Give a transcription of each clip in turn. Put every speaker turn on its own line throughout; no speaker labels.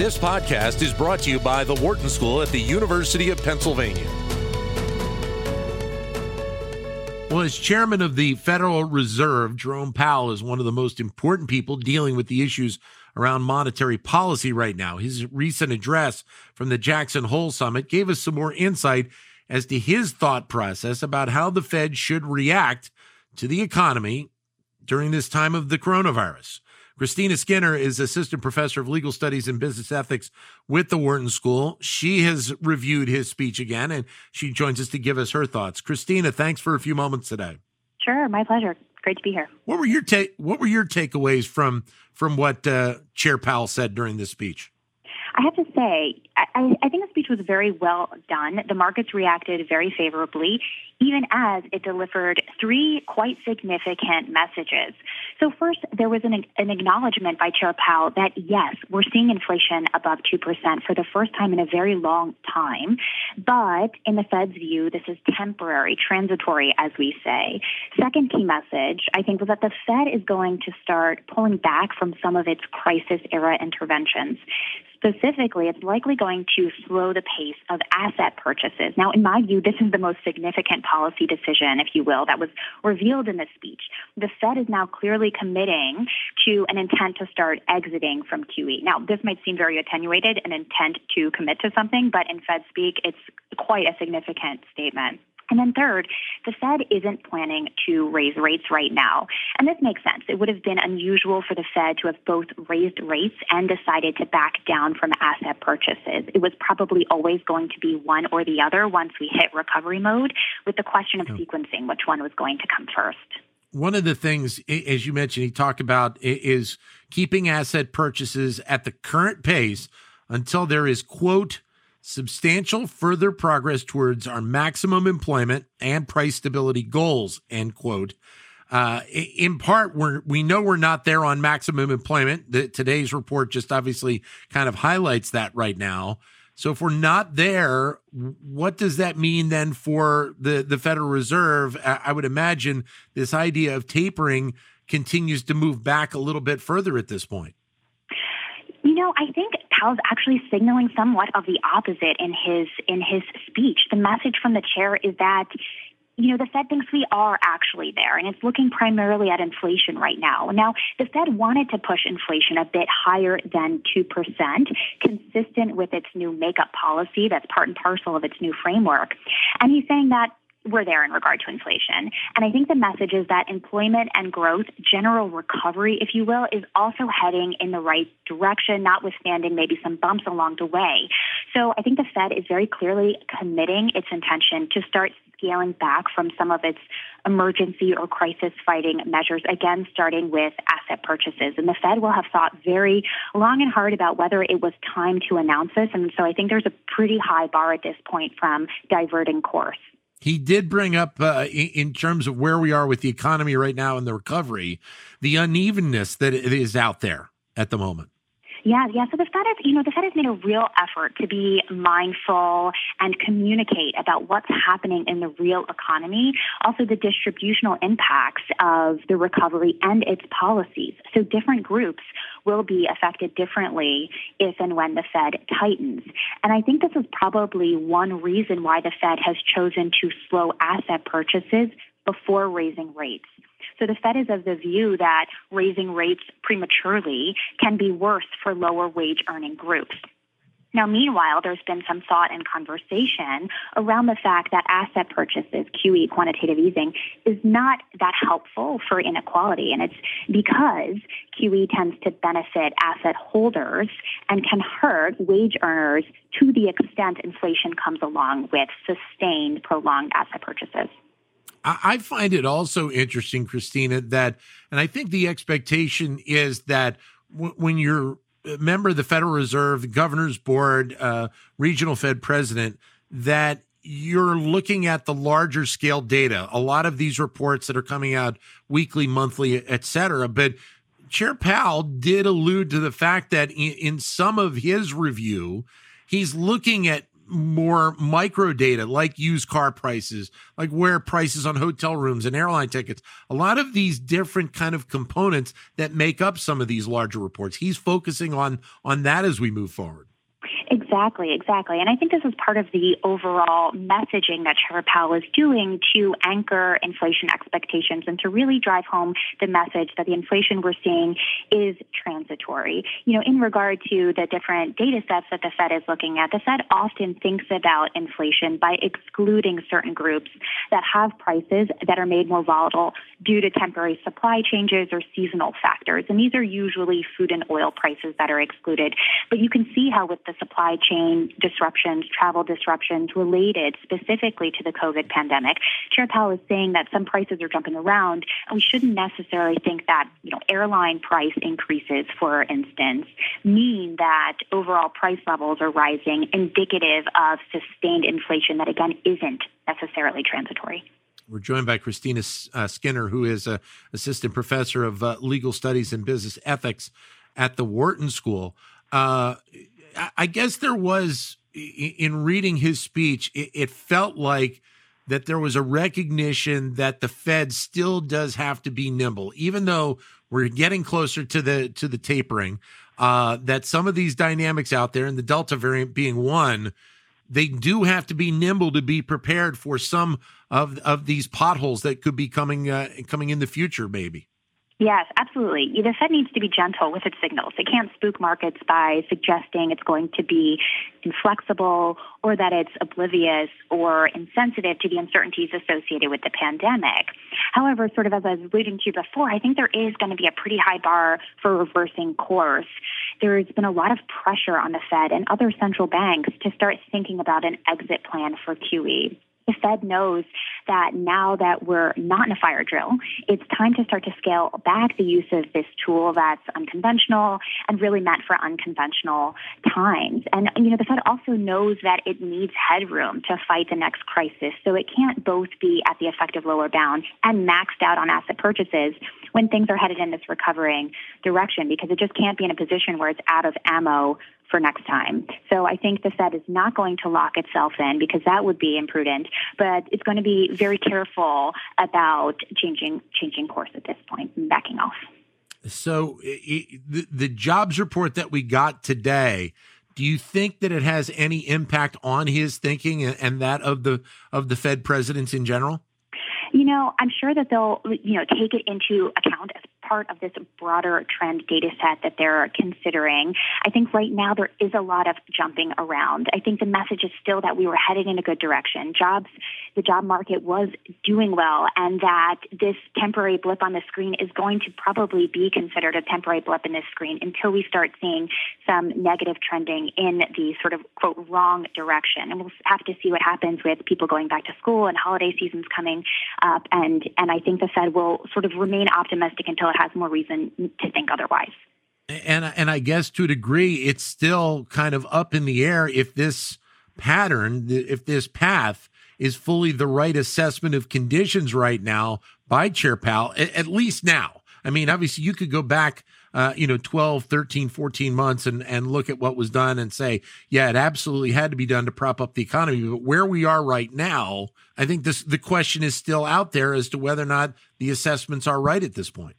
This podcast is brought to you by the Wharton School at the University of Pennsylvania.
Well, as chairman of the Federal Reserve, Jerome Powell is one of the most important people dealing with the issues around monetary policy right now. His recent address from the Jackson Hole Summit gave us some more insight as to his thought process about how the Fed should react to the economy during this time of the coronavirus. Christina Skinner is assistant professor of legal studies and business ethics with the Wharton School. She has reviewed his speech again and she joins us to give us her thoughts. Christina, thanks for a few moments today.
Sure, my pleasure. Great to be here.
What were your take what were your takeaways from from what uh, Chair Powell said during this speech?
I have to say, I, I think the speech was very well done. The markets reacted very favorably, even as it delivered three quite significant messages. So first, there was an, an acknowledgement by Chair Powell that yes, we're seeing inflation above 2% for the first time in a very long time. But in the Fed's view, this is temporary, transitory, as we say. Second key message, I think, was that the Fed is going to start pulling back from some of its crisis era interventions. Specifically, it's likely going to slow the pace of asset purchases. Now, in my view, this is the most significant policy decision, if you will, that was revealed in this speech. The Fed is now clearly committing to an intent to start exiting from QE. Now, this might seem very attenuated, an intent to commit to something, but in Fed speak, it's quite a significant statement. And then third, the Fed isn't planning to raise rates right now. And this makes sense. It would have been unusual for the Fed to have both raised rates and decided to back down from asset purchases. It was probably always going to be one or the other once we hit recovery mode, with the question of sequencing which one was going to come first.
One of the things, as you mentioned, he talked about is keeping asset purchases at the current pace until there is, quote, substantial further progress towards our maximum employment and price stability goals, end quote. Uh, in part, we're, we know we're not there on maximum employment. The, today's report just obviously kind of highlights that right now. So if we're not there, what does that mean then for the, the Federal Reserve? I would imagine this idea of tapering continues to move back a little bit further at this point.
You know, I think Powell's actually signaling somewhat of the opposite in his in his speech. The message from the chair is that you know, the Fed thinks we are actually there, and it's looking primarily at inflation right now. Now, the Fed wanted to push inflation a bit higher than 2%, consistent with its new makeup policy that's part and parcel of its new framework. And he's saying that we're there in regard to inflation. And I think the message is that employment and growth, general recovery, if you will, is also heading in the right direction, notwithstanding maybe some bumps along the way. So I think the Fed is very clearly committing its intention to start scaling back from some of its emergency or crisis fighting measures, again, starting with asset purchases. And the Fed will have thought very long and hard about whether it was time to announce this. And so I think there's a pretty high bar at this point from diverting course
he did bring up uh, in, terms of where we are with the economy right now and the recovery, the unevenness that is out there at the moment.
Yeah, yeah. So the Fed has, you know, the Fed has made a real effort to be mindful and communicate about what's happening in the real economy, also the distributional impacts of the recovery and its policies. So different groups will be affected differently if and when the Fed tightens. And I think this is probably one reason why the Fed has chosen to slow asset purchases before raising rates. So the Fed is of the view that raising rates prematurely can be worse for lower wage earning groups. Now, meanwhile, there's been some thought and conversation around the fact that asset purchases, QE, quantitative easing, is not that helpful for inequality. And it's because QE tends to benefit asset holders and can hurt wage earners to the extent inflation comes along with sustained, prolonged asset purchases.
I find it also interesting, Christina, that, and I think the expectation is that when you're member of the Federal Reserve, governor's board, uh, regional Fed president, that you're looking at the larger scale data. A lot of these reports that are coming out weekly, monthly, et cetera. But Chair Powell did allude to the fact that in, in some of his review, he's looking at more micro data like used car prices, like where prices on hotel rooms and airline tickets, a lot of these different kind of components that make up some of these larger reports. He's focusing on on that as we move forward.
Exactly, exactly. And I think this is part of the overall messaging that Chair Powell is doing to anchor inflation expectations and to really drive home the message that the inflation we're seeing is transitory. You know, in regard to the different data sets that the Fed is looking at, the Fed often thinks about inflation by excluding certain groups that have prices that are made more volatile due to temporary supply changes or seasonal factors. And these are usually food and oil prices that are excluded. But you can see how with the supply supply chain disruptions, travel disruptions related specifically to the COVID pandemic. Chair Powell is saying that some prices are jumping around, and we shouldn't necessarily think that you know airline price increases, for instance, mean that overall price levels are rising, indicative of sustained inflation that again isn't necessarily transitory.
We're joined by Christina uh, Skinner, who is a assistant professor of uh, legal studies and business ethics at the Wharton School. I guess there was in reading his speech, it, felt like that there was a recognition that the Fed still does have to be nimble, even though we're getting closer to the to the tapering. Uh, that some of these dynamics out there, and the Delta variant being one, they do have to be nimble to be prepared for some of of these potholes that could be coming uh, coming in the future, maybe.
Yes, absolutely. The Fed needs to be gentle with its signals. It can't spook markets by suggesting it's going to be inflexible or that it's oblivious or insensitive to the uncertainties associated with the pandemic. However, sort of as I was alluding to before, I think there is going to be a pretty high bar for reversing course. There's been a lot of pressure on the Fed and other central banks to start thinking about an exit plan for QE the Fed knows that now that we're not in a fire drill, it's time to start to scale back the use of this tool that's unconventional and really meant for unconventional times. And, you know, the Fed also knows that it needs headroom to fight the next crisis. So it can't both be at the effective lower bound and maxed out on asset purchases when things are headed in this recovering direction because it just can't be in a position where it's out of ammo for next time. So I think the Fed is not going to lock itself in because that would be imprudent, but it's going to be very careful about changing changing course at this point and backing off.
So it, the, the jobs report that we got today, do you think that it has any impact on his thinking and, and that of the of the Fed presidents in general?
You know, I'm sure that they'll, you know, take it into account as part of this broader trend data set that they're considering. I think right now there is a lot of jumping around. I think the message is still that we were headed in a good direction. Jobs, the job market was doing well, and that this temporary blip on the screen is going to probably be considered a temporary blip in this screen until we start seeing some negative trending in the sort of quote wrong direction. And we'll have to see what happens with people going back to school and holiday seasons coming up. And and I think the Fed will sort of remain optimistic until it has more reason to think otherwise.
And and I guess to a degree, it's still kind of up in the air if this pattern, if this path is fully the right assessment of conditions right now by Chair Powell, at, least now. I mean, obviously, you could go back, uh, you know, 12, 13, 14 months and, and look at what was done and say, yeah, it absolutely had to be done to prop up the economy. But where we are right now, I think this the question is still out there as to whether or not the assessments are right at this point.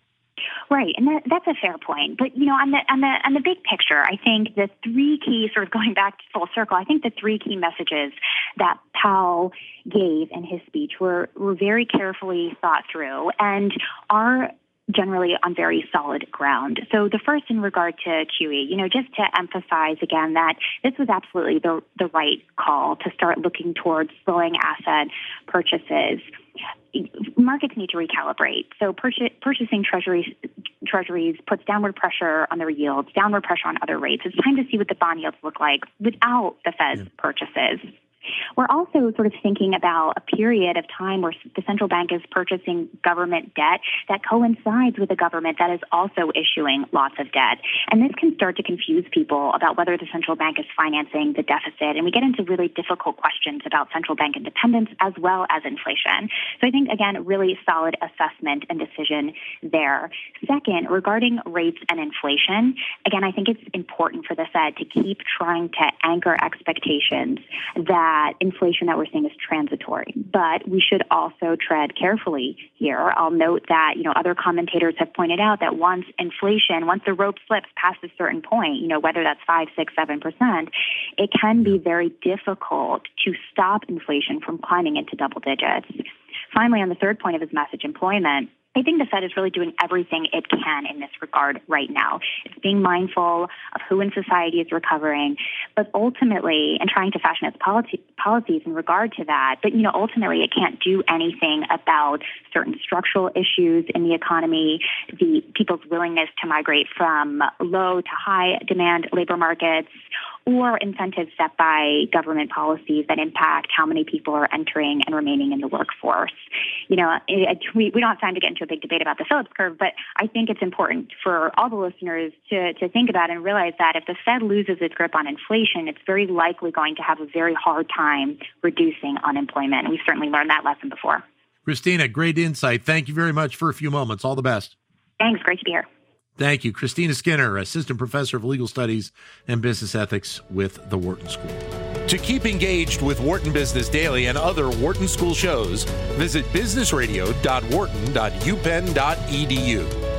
Right, and that, that's a fair point. But you know, on the on the on the big picture, I think the three key, sort of going back full circle, I think the three key messages that Powell gave in his speech were were very carefully thought through and are generally on very solid ground. So the first in regard to QE, you know, just to emphasize again that this was absolutely the, the right call to start looking towards slowing asset purchases markets need to recalibrate. So purchasing treasuries treasuries puts downward pressure on their yields, downward pressure on other rates. It's time to see what the bond yields look like without the Fed's yeah. purchases. We're also sort of thinking about a period of time where the central bank is purchasing government debt that coincides with a government that is also issuing lots of debt. And this can start to confuse people about whether the central bank is financing the deficit. And we get into really difficult questions about central bank independence as well as inflation. So I think, again, really solid assessment and decision there. Second, regarding rates and inflation, again, I think it's important for the Fed to keep trying to anchor expectations that inflation that we're seeing is transitory. But we should also tread carefully here. I'll note that, you know, other commentators have pointed out that once inflation, once the rope slips past a certain point, you know, whether that's five, six, seven percent, it can be very difficult to stop inflation from climbing into double digits. Finally, on the third point of his message, employment, I think the Fed is really doing everything it can in this regard right now. It's being mindful of who in society is recovering, but ultimately, and trying to fashion its policy, policies in regard to that. But, you know, ultimately, it can't do anything about certain structural issues in the economy, the people's willingness to migrate from low to high demand labor markets, or incentives set by government policies that impact how many people are entering and remaining in the workforce. You know, it, we, we don't have time to get into a big debate about the Phillips curve, but I think it's important for all the listeners to, to think about and realize that if the Fed loses its grip on inflation, it's very likely going to have a very hard time reducing unemployment. We've certainly learned that lesson before.
Christina, great insight. Thank you very much for a few moments. All the best.
Thanks. Great to be here.
Thank you. Christina Skinner, Assistant Professor of Legal Studies and Business Ethics with the Wharton School.
To keep engaged with Wharton Business Daily and other Wharton School shows, visit businessradio.wharton.upenn.edu.